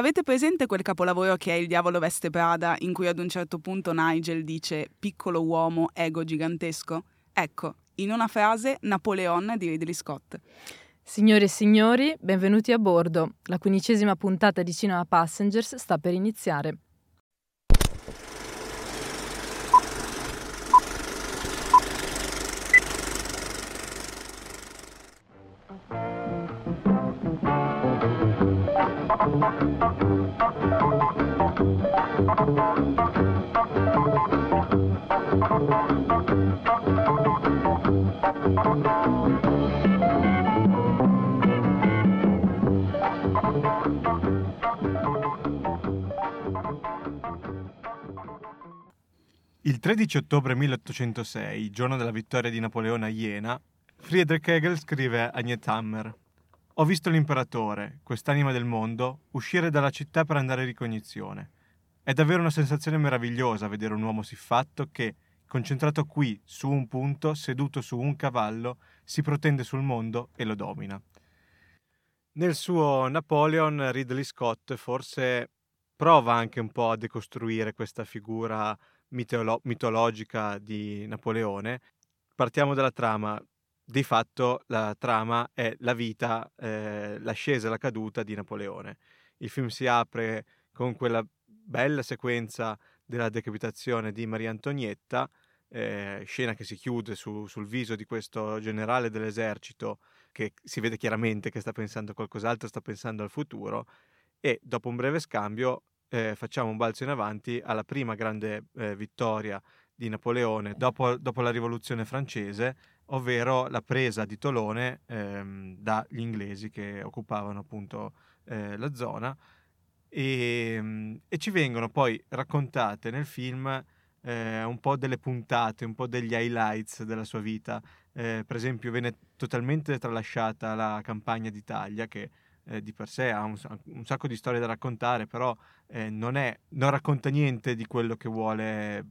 Avete presente quel capolavoro che è Il diavolo veste Prada, in cui ad un certo punto Nigel dice piccolo uomo, ego gigantesco? Ecco, in una frase, Napoleon di Ridley Scott. Signore e signori, benvenuti a bordo. La quindicesima puntata di Cinema Passengers sta per iniziare. Il 13 ottobre 1806, giorno della vittoria di Napoleone a Iena, Friedrich Hegel scrive a Niethammer Ho visto l'imperatore, quest'anima del mondo, uscire dalla città per andare in ricognizione. È davvero una sensazione meravigliosa vedere un uomo siffatto che, concentrato qui, su un punto, seduto su un cavallo, si protende sul mondo e lo domina. Nel suo Napoleon, Ridley Scott forse prova anche un po' a decostruire questa figura mitolo- mitologica di Napoleone. Partiamo dalla trama. Di fatto la trama è la vita, eh, l'ascesa e la caduta di Napoleone. Il film si apre con quella bella sequenza della decapitazione di Maria Antonietta, eh, scena che si chiude su, sul viso di questo generale dell'esercito che si vede chiaramente che sta pensando a qualcos'altro, sta pensando al futuro e dopo un breve scambio eh, facciamo un balzo in avanti alla prima grande eh, vittoria di Napoleone dopo, dopo, la rivoluzione francese, ovvero la presa di Tolone ehm, dagli inglesi che occupavano appunto eh, la zona e, ehm, e, ci vengono poi raccontate nel film eh, un po' delle puntate, un po' degli highlights della sua vita. Eh, per esempio viene totalmente tralasciata la campagna d'Italia che eh, di per sé ha un, un, sacco di storie da raccontare, però eh, non, è, non, racconta niente di quello vuole,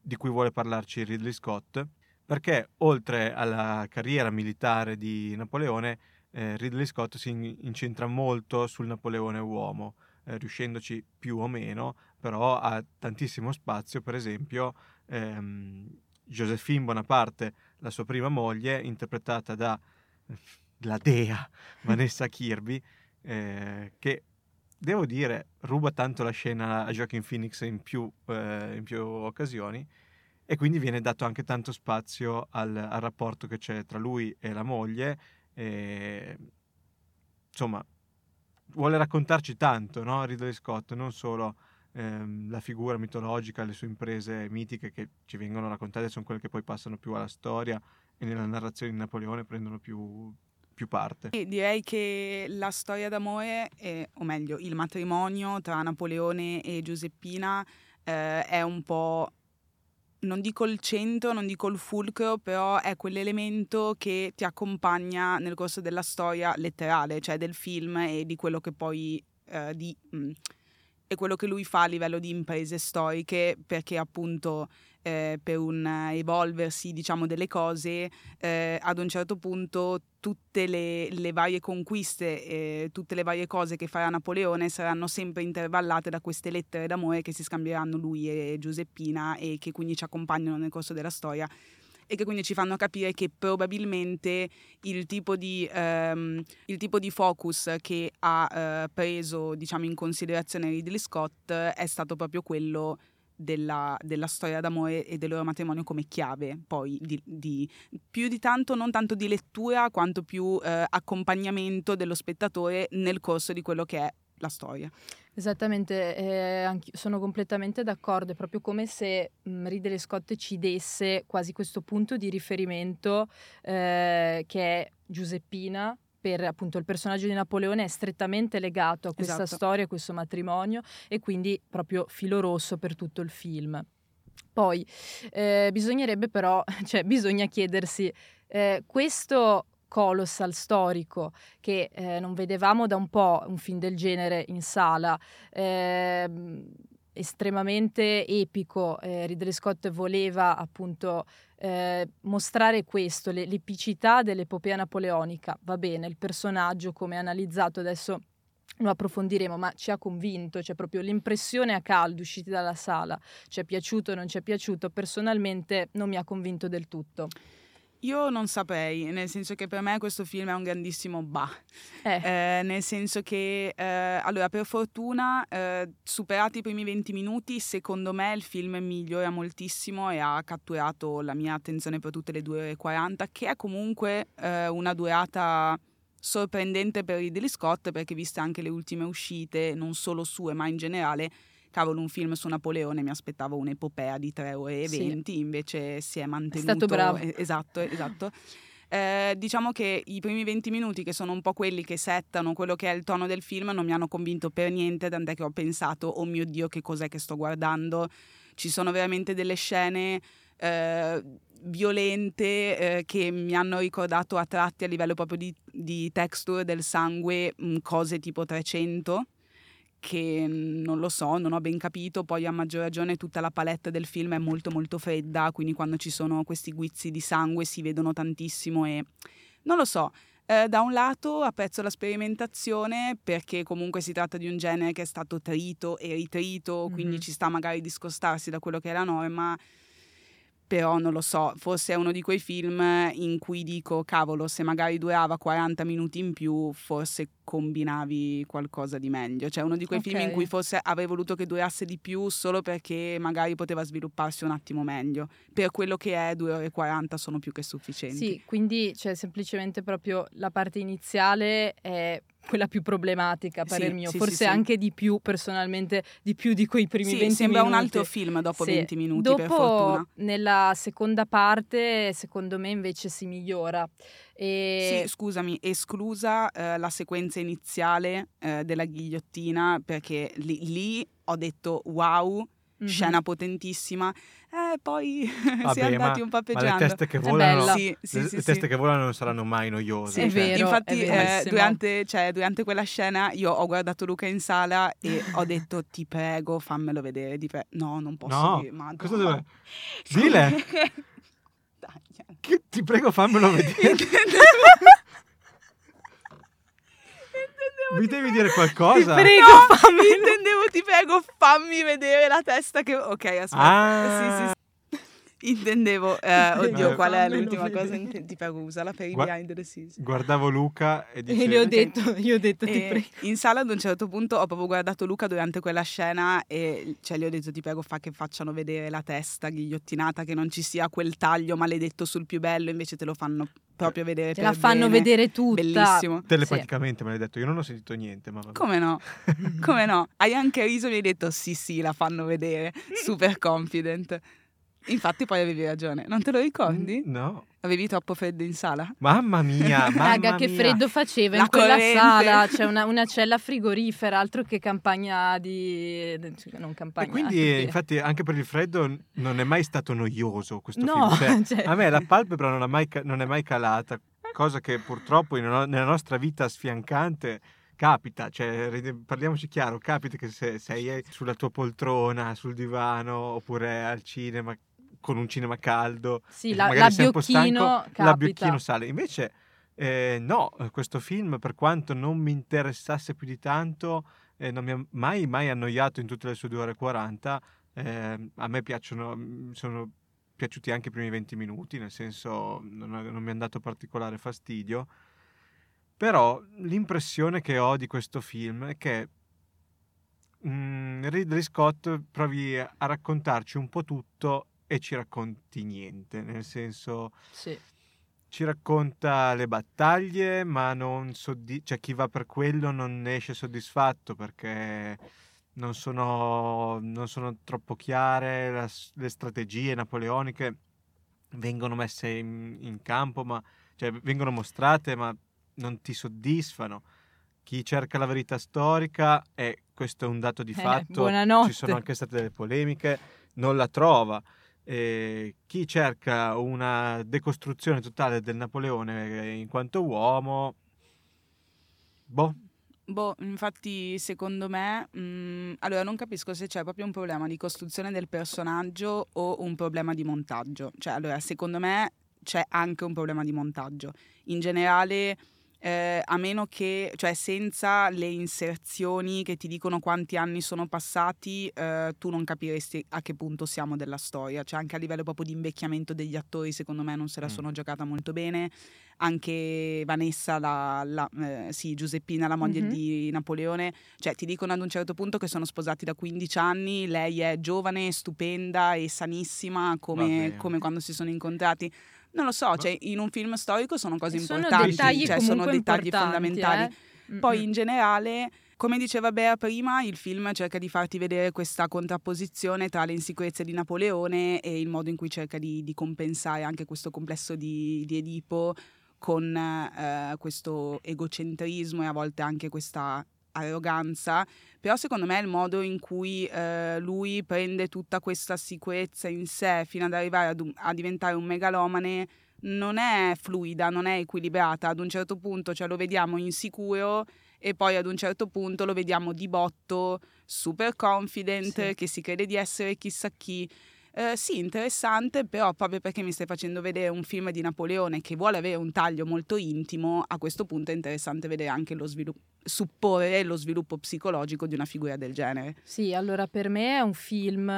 di cui vuole parlarci Ridley Scott, perché oltre alla carriera militare di Napoleone, eh, Ridley Scott si in, incentra molto sul Napoleone uomo, eh, riuscendoci più o meno, però ha tantissimo spazio, per esempio ehm, Josephine Bonaparte, la sua prima moglie, interpretata da la dea Vanessa Kirby, eh, che devo dire ruba tanto la scena a Joaquin Phoenix in più, eh, in più occasioni e quindi viene dato anche tanto spazio al, al rapporto che c'è tra lui e la moglie. E, insomma, vuole raccontarci tanto, no? Ridley Scott, non solo ehm, la figura mitologica, le sue imprese mitiche che ci vengono raccontate sono quelle che poi passano più alla storia e nella narrazione di Napoleone prendono più, più parte. Direi che la storia d'amore, è, o meglio, il matrimonio tra Napoleone e Giuseppina eh, è un po' non dico il centro, non dico il fulcro, però è quell'elemento che ti accompagna nel corso della storia letterale, cioè del film e di quello che poi eh, di, mh, mm, è quello che lui fa a livello di imprese storiche, perché appunto eh, per un evolversi diciamo, delle cose, eh, ad un certo punto tutte le, le varie conquiste, eh, tutte le varie cose che farà Napoleone saranno sempre intervallate da queste lettere d'amore che si scambieranno lui e Giuseppina e che quindi ci accompagnano nel corso della storia e che quindi ci fanno capire che probabilmente il tipo di, um, il tipo di focus che ha uh, preso diciamo, in considerazione Ridley Scott è stato proprio quello della, della, storia d'amore e del loro matrimonio come chiave, poi di, di, più di tanto, non tanto di lettura quanto più eh, accompagnamento dello spettatore nel corso di quello che è la storia. Esattamente, eh, sono completamente d'accordo, è proprio come se mh, mm, Ridley Scott ci desse quasi questo punto di riferimento eh, che è Giuseppina, per appunto il personaggio di Napoleone è strettamente legato a questa esatto. storia, a questo matrimonio e quindi proprio filo rosso per tutto il film. Poi eh, bisognerebbe però, cioè bisogna chiedersi, eh, questo colossal storico che eh, non vedevamo da un po' un film del genere in sala, eh, estremamente epico, eh, Ridley Scott voleva appunto eh, mostrare questo, le, l'epicità dell'epopea napoleonica, va bene, il personaggio come analizzato adesso lo approfondiremo, ma ci ha convinto, cioè proprio l'impressione a caldo usciti dalla sala, ci è piaciuto o non ci è piaciuto, personalmente non mi ha convinto del tutto. Io non saprei, nel senso che per me questo film è un grandissimo bah. Eh. Eh, nel senso che, eh, allora, per fortuna, eh, superati i primi 20 minuti, secondo me il film migliora moltissimo e ha catturato la mia attenzione per tutte le 2 ore e 40, che è comunque eh, una durata sorprendente per Ridley Scott, perché viste anche le ultime uscite, non solo sue, ma in generale, cavolo, un film su Napoleone mi aspettavo un'epopea di 3 ore e 20, sì. invece si è mantenuto. È stato bravo. Esatto, esatto. Eh, diciamo che i primi 20 minuti, che sono un po' quelli che settano quello che è il tono del film, non mi hanno convinto per niente, tant'è che ho pensato, oh mio Dio, che cos'è che sto guardando? Ci sono veramente delle scene eh, violente eh, che mi hanno ricordato a tratti a livello proprio di, di texture del sangue, mh, cose tipo 300 che non lo so, non ho ben capito, poi a maggior ragione tutta la palette del film è molto molto fredda, quindi quando ci sono questi guizzi di sangue si vedono tantissimo e non lo so. Eh, da un lato apprezzo la sperimentazione perché comunque si tratta di un genere che è stato trito e ritrito, mm-hmm. quindi ci sta magari discostarsi da quello che è la norma però non lo so, forse è uno di quei film in cui dico, cavolo, se magari durava 40 minuti in più, forse combinavi qualcosa di meglio. Cioè uno di quei okay. film in cui forse avrei voluto che durasse di più solo perché magari poteva svilupparsi un attimo meglio. Per quello che è, 2 ore e 40 sono più che sufficienti. Sì, quindi cioè, semplicemente proprio la parte iniziale è quella più problematica, a parer sì, mio, sì, forse sì, anche di più personalmente, di più di quei primi sì, 20 sembra minuti. un altro film dopo 20 minuti, dopo, per fortuna. nella seconda parte, secondo me invece si migliora. E... Sì, scusami, esclusa eh, la sequenza iniziale eh, della ghigliottina, perché lì, lì ho detto wow, mm-hmm. scena potentissima. Eh, poi si è andati un po' peggiorando. Ma le teste che volano, sì, sì, le, sì, le teste che volano non saranno mai noiose. Sì, è cioè. vero. Infatti, è eh, durante, cioè, durante, quella scena io ho guardato Luca in sala e ho detto ti prego fammelo vedere. Pre- no, non posso no, dire. Ma cosa no. deve... Dile! Dai, che, ti prego fammelo vedere. Mi devi dire qualcosa? Ti prego, no, fammi. Intendevo, ti prego, fammi vedere la testa che. Ok, aspetta. Ah. Sì, sì, sì. Intendevo, eh, oddio, qual è l'ultima cosa? Ti prego, usala per i Gua- behind the scenes. Guardavo Luca e dicevo... E gli ho detto, gli ho detto ti prego. In sala ad un certo punto ho proprio guardato Luca durante quella scena e cioè, gli ho detto ti prego fa che facciano vedere la testa ghigliottinata, che non ci sia quel taglio maledetto sul più bello, invece te lo fanno proprio vedere Te la fanno bene. vedere tutta. Bellissimo. Telepaticamente sì. me l'hai detto, io non ho sentito niente. Ma vabbè. Come no? Come no? Hai anche riso e mi hai detto sì sì, la fanno vedere. Super confident. Infatti poi avevi ragione, non te lo ricordi? No. Avevi troppo freddo in sala? Mamma mia, mamma Raga, che mia. freddo faceva La in quella corrente. sala. C'è una, una, cella frigorifera, altro che campagna di... non campagna. E quindi, di... infatti, anche per il freddo non è mai stato noioso questo no, film. Cioè, cioè... A me la palpebra non è mai, non è mai calata, cosa che purtroppo in, nella nostra vita sfiancante capita, cioè parliamoci chiaro, capita che se sei sulla tua poltrona, sul divano oppure al cinema con un cinema caldo. Sì, la, l'abbiocchino stanco, l'abbiocchino sale. Invece eh, no, questo film per quanto non mi interessasse più di tanto, eh, non mi ha mai, mai annoiato in tutte le sue 2 ore e 40. Eh, a me piacciono, mm, sono piaciuti anche i primi 20 minuti, nel senso non, non mi hanno dato particolare fastidio. Però l'impressione che ho di questo film è che mm, Ridley Scott provi a raccontarci un po' tutto e ci racconti niente, nel senso sì. ci racconta le battaglie, ma non soddisfa, cioè chi va per quello non esce soddisfatto perché non sono, non sono troppo chiare la, le strategie napoleoniche vengono messe in, in campo, ma cioè, vengono mostrate, ma non ti soddisfano. Chi cerca la verità storica, e questo è un dato di eh, fatto, buonanotte. ci sono anche state delle polemiche, non la trova. E chi cerca una decostruzione totale del Napoleone in quanto uomo, boh. Boh, infatti secondo me, mh, mm, allora non capisco se c'è proprio un problema di costruzione del personaggio o un problema di montaggio. Cioè, allora, secondo me c'è anche un problema di montaggio. In generale, eh, a meno che, cioè senza le inserzioni che ti dicono quanti anni sono passati, eh, tu non capiresti a che punto siamo della storia. Cioè anche a livello proprio di invecchiamento degli attori, secondo me non se la mm. sono giocata molto bene. Anche Vanessa, la, la eh, sì, Giuseppina, la moglie mm-hmm. di Napoleone, cioè ti dicono ad un certo punto che sono sposati da 15 anni, lei è giovane, stupenda e sanissima come, come quando si sono incontrati non lo so, cioè, in un film storico sono cose sono importanti, dettagli cioè, sono dettagli fondamentali. Eh? Poi in generale, come diceva Bea prima, il film cerca di farti vedere questa contrapposizione tra le insicurezze di Napoleone e il modo in cui cerca di, di compensare anche questo complesso di, di Edipo con eh, questo egocentrismo e a volte anche questa arroganza, però secondo me il modo in cui eh, lui prende tutta questa sicurezza in sé fino ad arrivare ad un, a diventare un megalomane non è fluida, non è equilibrata. Ad un certo punto cioè, lo vediamo insicuro e poi ad un certo punto lo vediamo di botto, super confident, sì. che si crede di essere chissà chi. Eh, sì, interessante, però proprio perché mi stai facendo vedere un film di Napoleone che vuole avere un taglio molto intimo, a questo punto è interessante vedere anche lo sviluppo, supporre lo sviluppo psicologico di una figura del genere. Sì, allora per me è un film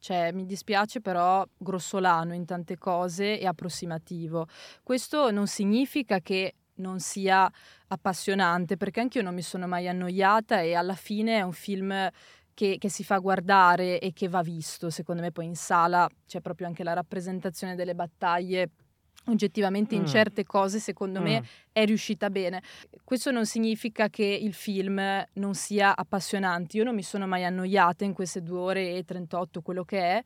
cioè, mi dispiace però grossolano in tante cose e approssimativo. Questo non significa che non sia appassionante, perché anche io non mi sono mai annoiata e alla fine è un film che, che, si fa guardare e che va visto. Secondo me poi in sala c'è proprio anche la rappresentazione delle battaglie oggettivamente in mm. certe cose secondo mm. me è riuscita bene. Questo non significa che il film non sia appassionante, io non mi sono mai annoiata in queste due ore e 38 quello che è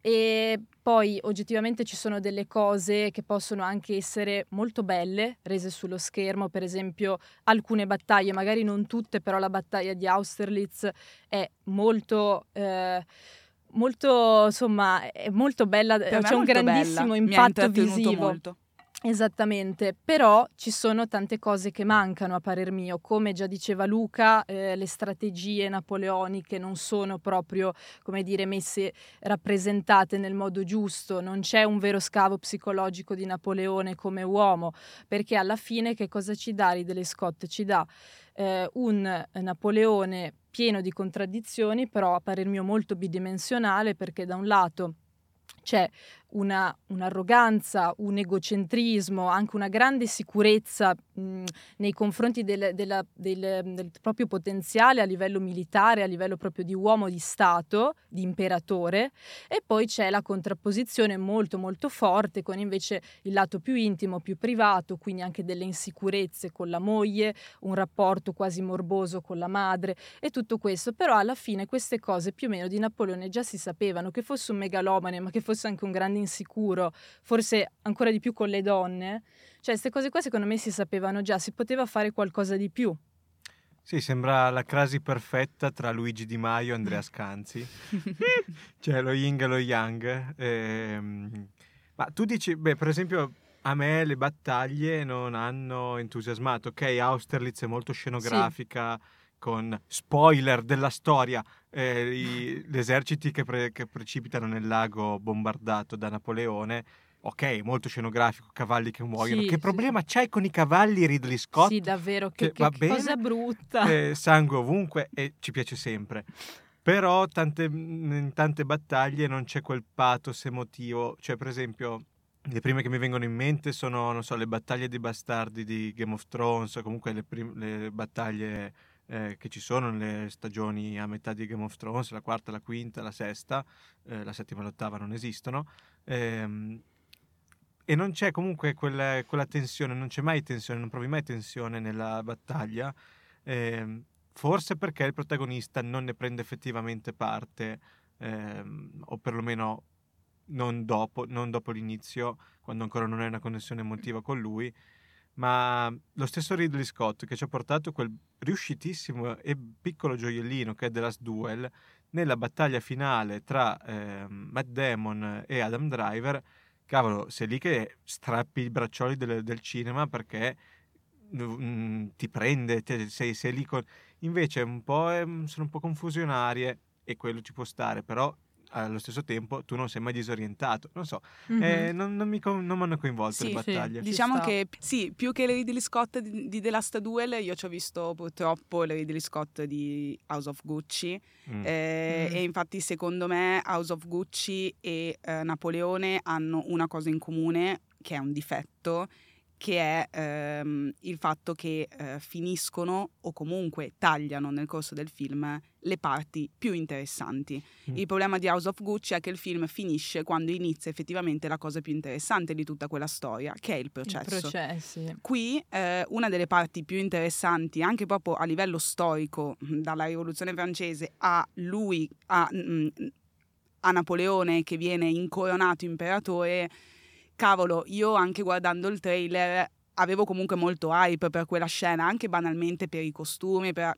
e poi oggettivamente ci sono delle cose che possono anche essere molto belle rese sullo schermo, per esempio alcune battaglie, magari non tutte, però la battaglia di Austerlitz è molto... Eh, molto, insomma, è molto bella, per c'è un grandissimo bella. impatto visivo. Molto. Esattamente, però ci sono tante cose che mancano a parer mio, come già diceva Luca, eh, le strategie napoleoniche non sono proprio, come dire, messe rappresentate nel modo giusto, non c'è un vero scavo psicologico di Napoleone come uomo, perché alla fine che cosa ci dà Ridley Scott? Ci dà eh, un Napoleone pieno di contraddizioni, però a parer mio molto bidimensionale, perché da un lato c'è una, un'arroganza, un egocentrismo, anche una grande sicurezza mh, nei confronti del, della, del, del, proprio potenziale a livello militare, a livello proprio di uomo di Stato, di imperatore, e poi c'è la contrapposizione molto molto forte con invece il lato più intimo, più privato, quindi anche delle insicurezze con la moglie, un rapporto quasi morboso con la madre e tutto questo, però alla fine queste cose più o meno di Napoleone già si sapevano, che fosse un megalomane, ma che fosse anche un grande insicuro, forse ancora di più con le donne. Cioè, queste cose qua secondo me si sapevano già, si poteva fare qualcosa di più. Sì, sembra la crasi perfetta tra Luigi Di Maio e Andrea Scanzi. cioè lo yin e lo yang. Ehm... Ma tu dici, beh, per esempio, a me le battaglie non hanno entusiasmato. Ok, Austerlitz è molto scenografica, sì. Con spoiler della storia, eh, i, gli eserciti che, pre, che, precipitano nel lago bombardato da Napoleone. Ok, molto scenografico, cavalli che muoiono. Sì, che problema sì. c'hai con i cavalli Ridley Scott? Sì, davvero, che, che, che cosa brutta. Eh, sangue ovunque e ci piace sempre. Però tante, in tante battaglie non c'è quel pathos emotivo. Cioè, per esempio, le prime che mi vengono in mente sono, so, le battaglie dei bastardi di Game of Thrones, comunque le, prim- le battaglie eh, che ci sono nelle stagioni a metà di Game of Thrones, la quarta, la quinta, la sesta, eh, la settima e l'ottava non esistono. Ehm, e non c'è comunque quella, quella, tensione, non c'è mai tensione, non provi mai tensione nella battaglia, ehm, forse perché il protagonista non ne prende effettivamente parte, ehm, o perlomeno non dopo, non dopo l'inizio, quando ancora non hai una connessione emotiva con lui, ma lo stesso Ridley Scott che ci ha portato quel riuscitissimo e piccolo gioiellino che è The Last Duel nella battaglia finale tra eh, Matt Damon e Adam Driver cavolo sei lì che strappi i braccioli del, del cinema perché mm, ti prende ti, sei, sei, lì con invece un po' è, sono un po' confusionarie e quello ci può stare però allo stesso tempo tu non sei mai disorientato. Non so, Mhm. eh, non, non mi non hanno coinvolto Sì, le sì. battaglie. Ci Diciamo che sì, più che le Ridley Scott di, di The Last Duel, io ci ho visto purtroppo le Ridley Scott di House of Gucci. Mm. eh, Mm. E infatti, secondo me, House of Gucci e eh, Napoleone hanno una cosa in comune, che è un difetto, che è ehm, il fatto che eh, finiscono o comunque tagliano nel corso del film le parti più interessanti. Mm. Il problema di House of Gucci è che il film finisce quando inizia effettivamente la cosa più interessante di tutta quella storia, che è il Il processo. processi. Qui eh, una delle parti più interessanti, anche proprio a livello storico, mh, dalla rivoluzione francese a lui, a, mh, a Napoleone che viene incoronato imperatore, cavolo, io anche guardando il trailer avevo comunque molto hype per quella scena, anche banalmente per i costumi, per,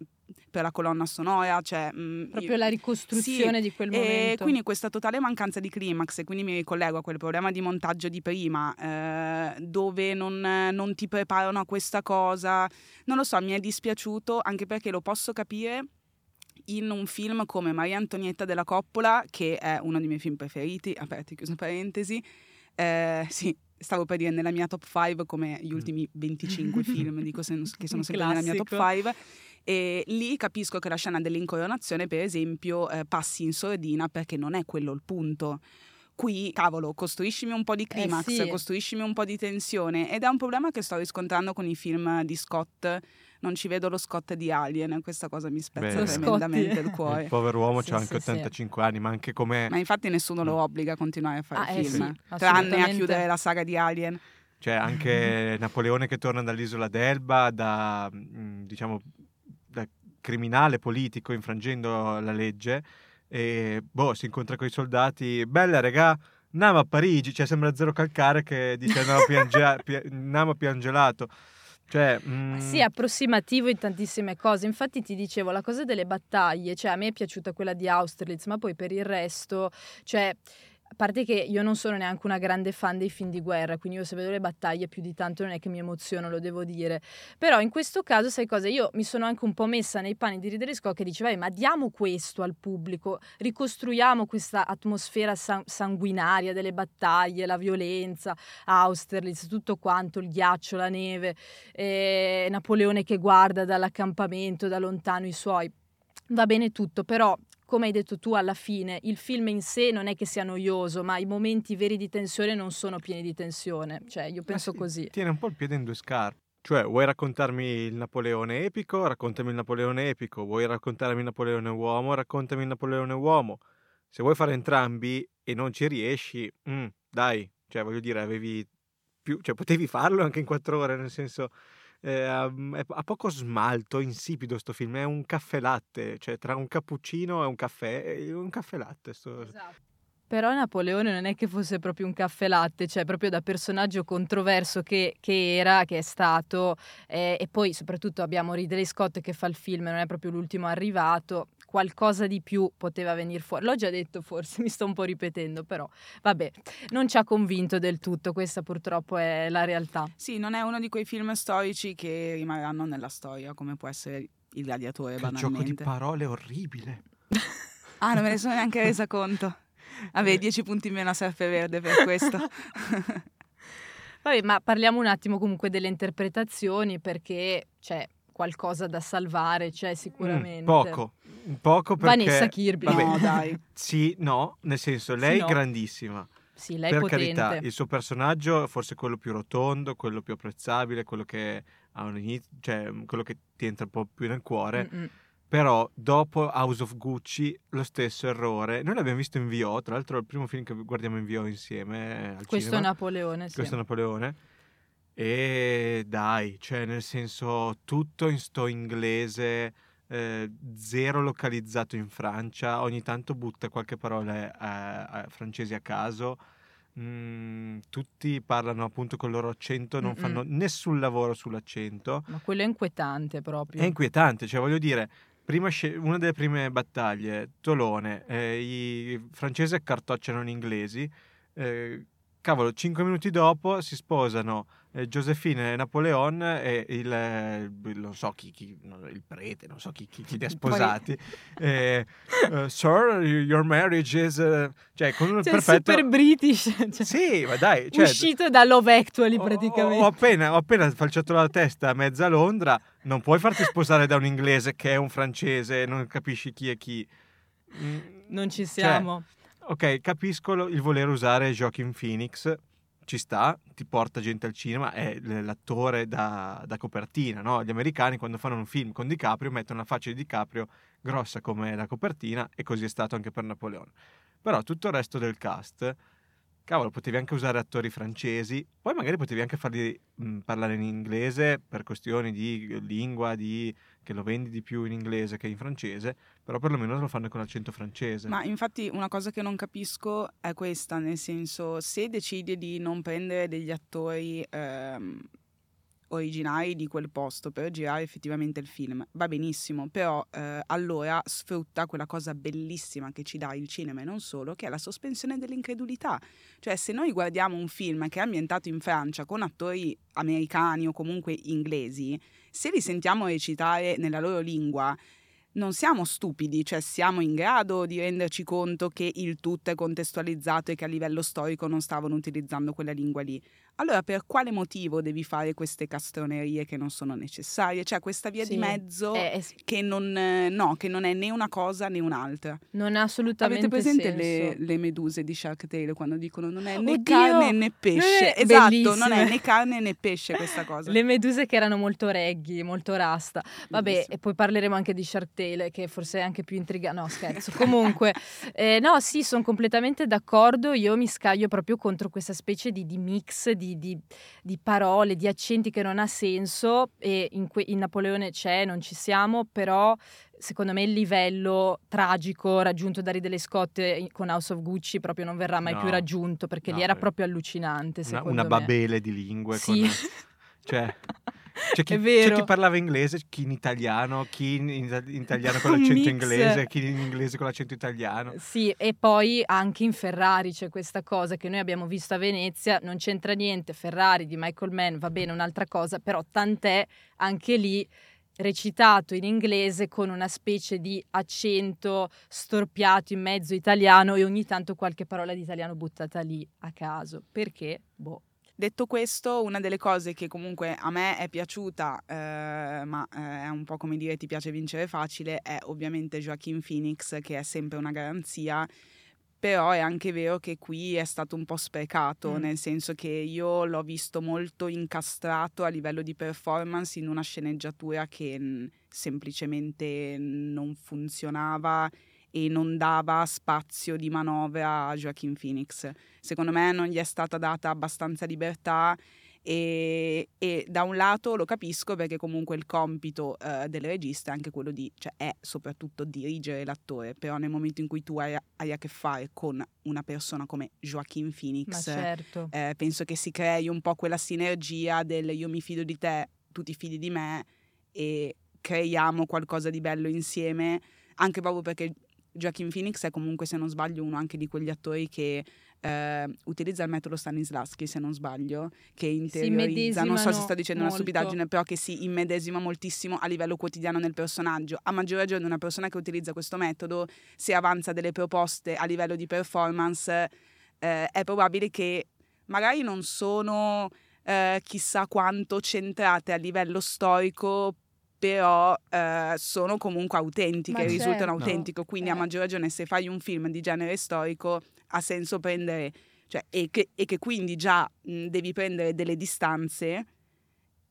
per la colonna sonora, cioè... mh, Proprio io- la ricostruzione di quel e momento. quindi questa totale mancanza di climax, e quindi mi ricollego a quel problema di montaggio di prima, eh, dove non, non ti preparano a questa cosa, non lo so, mi è dispiaciuto anche perché lo posso capire in un film come Maria Antonietta della Coppola, che è uno dei miei film preferiti, aperti e chiuso parentesi, eh, sì, stavo per dire nella mia top 5 come gli ultimi 25 film dico se- che sono sempre nella mia top classico. 5 e lì capisco che la scena dell'incoronazione, per esempio, eh, passi in sordina perché non è quello il punto. Qui, cavolo, costruiscimi un po' di climax, Eh sì. costruiscimi un po' di tensione ed è un problema che sto riscontrando con i film di Scott. Non ci vedo lo Scott di Alien, questa cosa mi spezza Beh. Tremendamente il cuore. Il povero uomo Sì, ha anche sì, sì. 85 anni, ma anche come... Ma infatti nessuno lo obbliga a continuare a fare Ah, eh film, sì, tranne a chiudere la saga di Alien. Cioè, anche Napoleone che torna dall'isola d'Elba, da, mm, diciamo, da criminale politico infrangendo la legge, e boh, si incontra con i soldati. Bella, regà, andiamo a Parigi. Cioè, sembra Zero Calcare che dice andiamo a, piange- pi- andiamo a Piangelato. Cioè, mm, Sì, è approssimativo in tantissime cose. Infatti ti dicevo, la cosa delle battaglie, cioè a me è piaciuta quella di Austerlitz, ma poi per il resto, cioè a parte che io non sono neanche una grande fan dei film di guerra, quindi io se vedo le battaglie più di tanto non è che mi emoziono, lo devo dire. Però in questo caso, sai cosa? Io mi sono anche un po' messa nei panni di Ridley Scott che diceva, "Eh, ma diamo questo al pubblico, ricostruiamo questa atmosfera san- sanguinaria delle battaglie, la violenza, Austerlitz, tutto quanto, il ghiaccio, la neve, eh, Napoleone che guarda dall'accampamento, da lontano i suoi. Va bene tutto, però come hai detto tu alla fine, il film in sé non è che sia noioso, ma i momenti veri di tensione non sono pieni di tensione. Cioè, io penso sì, così. Tiene un po' il piede in due scarpe. Cioè, vuoi raccontarmi il Napoleone epico? Raccontami il Napoleone epico. Vuoi raccontarmi il Napoleone uomo? Raccontami il Napoleone uomo. Se vuoi fare entrambi e non ci riesci, mm, dai, cioè voglio dire, avevi più, cioè potevi farlo anche in quattro ore, nel senso eh, ha, poco smalto, insippido sto film, è un caffè latte, cioè tra un cappuccino e un caffè, è un caffè latte. sto- Però Napoleone non è che fosse proprio un caffè latte, cioè proprio da personaggio controverso che, che era, che è stato, eh, e poi soprattutto abbiamo Ridley Scott che fa il film, non è proprio l'ultimo arrivato, qualcosa di più poteva venire fuori. L'ho già detto forse, mi sto un po' ripetendo, però vabbè, non ci ha convinto del tutto, questa purtroppo è la realtà. Sì, non è uno di quei film storici che rimarranno nella storia, come può essere Il Gladiatore, Che gioco di banalmente. parole orribile. ah, non me ne sono neanche resa conto. Avevi 10 punti in meno a Serpeverde per questo. Vabbè, ma parliamo un attimo comunque delle interpretazioni perché c'è qualcosa da salvare, c'è sicuramente. Mm, poco, poco perché... Vanessa Kirby. Vabbè, No, dai. Sì, no, nel senso, lei no. è grandissima. Sì, lei è per potente. carità, il suo personaggio è forse quello più rotondo, quello più apprezzabile, quello che ha un inizio, cioè quello che ti entra un po' più nel cuore. Mm-mm. Però dopo House of Gucci lo stesso errore. Noi l'abbiamo visto in VO, tra l'altro è il primo film che guardiamo in VO insieme al Questo è cinema. Napoleone, sì. Questo è Napoleone. E dai, cioè nel senso tutto in sto inglese, eh, zero localizzato in Francia, ogni tanto butta qualche parola eh, a- francesi a caso. Mm, tutti parlano appunto con il loro accento, non Mm-mm. fanno nessun lavoro sull'accento. Ma quello è inquietante proprio. È inquietante, cioè voglio dire, prima sce- una delle prime battaglie, Tolone, eh, i francesi accartocciano gli inglesi, eh, cavolo, cinque minuti dopo si sposano eh, Giuseppina e Napoleon e il, eh, non so chi, chi il prete, non so chi, chi, chi li ha sposati. eh, uh, Sir, your marriage is... Uh, cioè, con un cioè, perfetto... super british. Cioè, sì, ma dai. Cioè, uscito da Love Actually praticamente. Ho, ho, appena, ho appena falciato la testa a mezza Londra, non puoi farti sposare da un inglese che è un francese, non capisci chi è chi. Mm, non ci cioè, siamo. Cioè, ok, capisco il voler usare Joaquin Phoenix ci sta, ti porta gente al cinema, è l'attore da, da, copertina, no? Gli americani quando fanno un film con DiCaprio mettono la faccia di DiCaprio grossa come la copertina e così è stato anche per Napoleone. Però tutto il resto del cast cavolo, potevi anche usare attori francesi, poi magari potevi anche farli mh, parlare in inglese per questioni di lingua, di, che lo vendi di più in inglese che in francese, però perlomeno lo fanno con l'accento francese. Ma infatti una cosa che non capisco è questa, nel senso, se decidi di non prendere degli attori ehm, originali di quel posto per girare effettivamente il film. Va benissimo, però eh, allora sfrutta quella cosa bellissima che ci dà il cinema e non solo, che è la sospensione dell'incredulità. Cioè se noi guardiamo un film che è ambientato in Francia con attori americani o comunque inglesi, se li sentiamo recitare nella loro lingua, non siamo stupidi, cioè siamo in grado di renderci conto che il tutto è contestualizzato e che a livello storico non stavano utilizzando quella lingua lì allora per quale motivo devi fare queste castronerie che non sono necessarie? Cioè questa via sì, di mezzo è, è... Che, non, no, che, non, è né una cosa né un'altra. Non ha assolutamente Avete presente le, le, meduse di Shark Tale quando dicono non è né Oddio, carne né pesce? È esatto, bellissime. non è né carne né pesce questa cosa. le meduse che erano molto reggi, molto rasta. Vabbè, Bellissimo. e poi parleremo anche di Shark Tale che forse è anche più intrigante. No, scherzo. Comunque, eh, no, sì, sono completamente d'accordo. Io mi scaglio proprio contro questa specie di, di mix di di, di, di, parole, di accenti che non ha senso e in, que- in Napoleone c'è, non ci siamo, però secondo me il livello tragico raggiunto da Ridley Scott con House of Gucci proprio non verrà mai no, più raggiunto perché no, lì era proprio allucinante una, una babele di lingue sì. con, cioè C'è chi, c'è chi, parlava inglese, chi in italiano, chi in, in italiano con l'accento inglese, chi in inglese con l'accento italiano. Sì, e poi anche in Ferrari c'è questa cosa che noi abbiamo visto a Venezia, non c'entra niente, Ferrari di Michael Mann va bene, un'altra cosa, però tant'è anche lì recitato in inglese con una specie di accento storpiato in mezzo italiano e ogni tanto qualche parola di italiano buttata lì a caso. Perché? Boh. Detto questo, una delle cose che comunque a me è piaciuta, eh, ma eh, è un po' come dire ti piace vincere facile, è ovviamente Joaquin Phoenix, che è sempre una garanzia, però è anche vero che qui è stato un po' sprecato, mm. nel senso che io l'ho visto molto incastrato a livello di performance in una sceneggiatura che mh, semplicemente non funzionava e non dava spazio di manovra a Joaquin Phoenix. Secondo me non gli è stata data abbastanza libertà e, e, da un lato lo capisco perché comunque il compito eh, del regista è anche quello di, cioè è soprattutto dirigere l'attore, però nel momento in cui tu hai, hai a che fare con una persona come Joaquin Phoenix, certo. eh, penso che si crei un po' quella sinergia del io mi fido di te, tu ti fidi di me e creiamo qualcosa di bello insieme, anche proprio perché Joaquin Phoenix è comunque, se non sbaglio, uno anche di quegli attori che eh, utilizza il metodo Stanislavski, se non sbaglio, che interiorizza, non so se sto dicendo molto. una stupidaggine, però che si immedesima moltissimo a livello quotidiano nel personaggio. A maggior ragione una persona che utilizza questo metodo, se avanza delle proposte a livello di performance, eh, è probabile che magari non sono eh, chissà quanto centrate a livello storico, però eh, sono comunque autentiche, Ma risultano certo. autentiche, quindi eh. a maggior ragione se fai un film di genere storico ha senso prendere, cioè, e, che, e che quindi già mh, devi prendere delle distanze,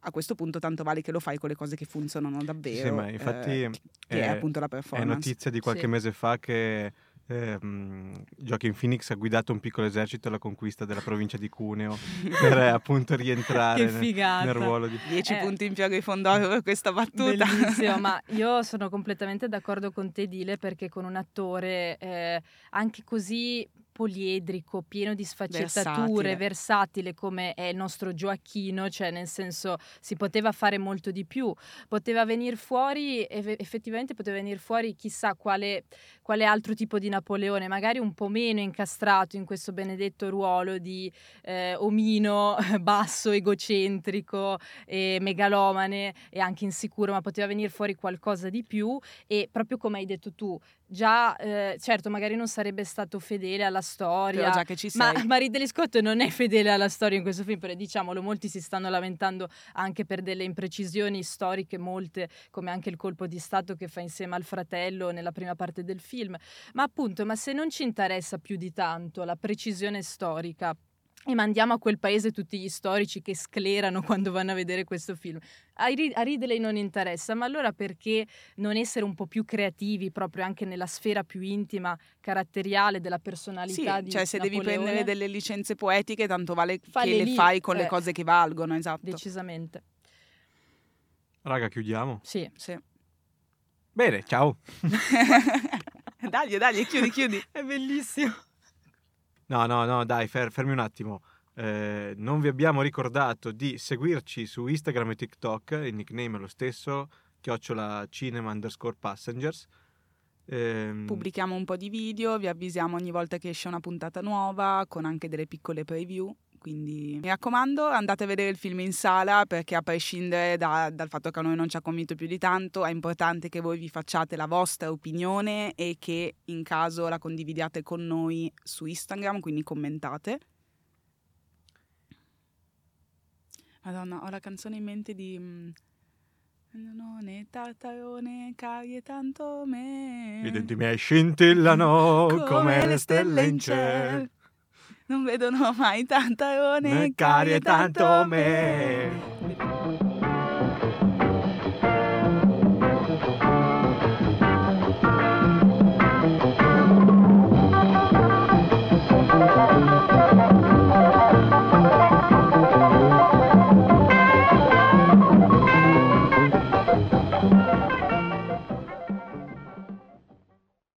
a questo punto tanto vale che lo fai con le cose che funzionano davvero. Sì, ma infatti eh, che è, è, appunto la performance. È notizia di qualche sì. mese fa che ehm, Joaquin Phoenix ha guidato un piccolo esercito alla conquista della provincia di Cuneo per eh, appunto rientrare nel, nel, ruolo di... 10 eh, punti in più che fondoro per questa battuta. Bellissimo, ma io sono completamente d'accordo con te Dile perché con un attore eh, anche così poliedrico, pieno di sfaccettature, Versatile. versatile come è il nostro Gioacchino, cioè nel senso si poteva fare molto di più, poteva venire fuori, eff- effettivamente poteva venire fuori chissà quale, quale altro tipo di Napoleone, magari un po' meno incastrato in questo benedetto ruolo di eh, omino basso, egocentrico e megalomane e anche insicuro, ma poteva venire fuori qualcosa di più e proprio come hai detto tu, già eh, certo magari non sarebbe stato fedele alla storia, ma. Marie Ridley Scott non è fedele alla storia in questo film, però diciamolo, molti si stanno lamentando anche per delle imprecisioni storiche, molte, come anche il colpo di Stato che fa insieme al fratello nella prima parte del film. Ma appunto, ma se non ci interessa più di tanto la precisione storica, e mandiamo a quel paese tutti gli storici che sclerano quando vanno a vedere questo film. A, Ri- a Ridley non interessa, ma allora perché non essere un po' più creativi proprio anche nella sfera più intima, caratteriale della Sì, personalità di cioè se devi prendere delle licenze poetiche, tanto vale Falle che le lì, fai con le eh. cose che valgono, esatto. Decisamente. Raga, chiudiamo. Sì. Sì. Bene, ciao. dagli, dagli, chiudi, chiudi. È bellissimo. No, no, no, dai, fer- fermi un attimo. Eh, non vi abbiamo ricordato di seguirci su Instagram e TikTok, il nickname è lo stesso, chiocciola cinema underscore passengers. Ehm, Pubblichiamo un po' di video, vi avvisiamo ogni volta che esce una puntata nuova, con anche delle piccole preview. Quindi mi raccomando, andate a vedere il film in sala perché a prescindere da- dal fatto che a noi non ci ha convinto più di tanto, è importante che voi vi facciate la vostra opinione e che in caso la condividiate con noi su Instagram, quindi commentate. Madonna, ho la canzone in mente di... mm, Non è tartarone, carie tanto me. I denti miei scintillano come, le stelle in cielo. Non vedono mai tartarone, Me carie tanto me.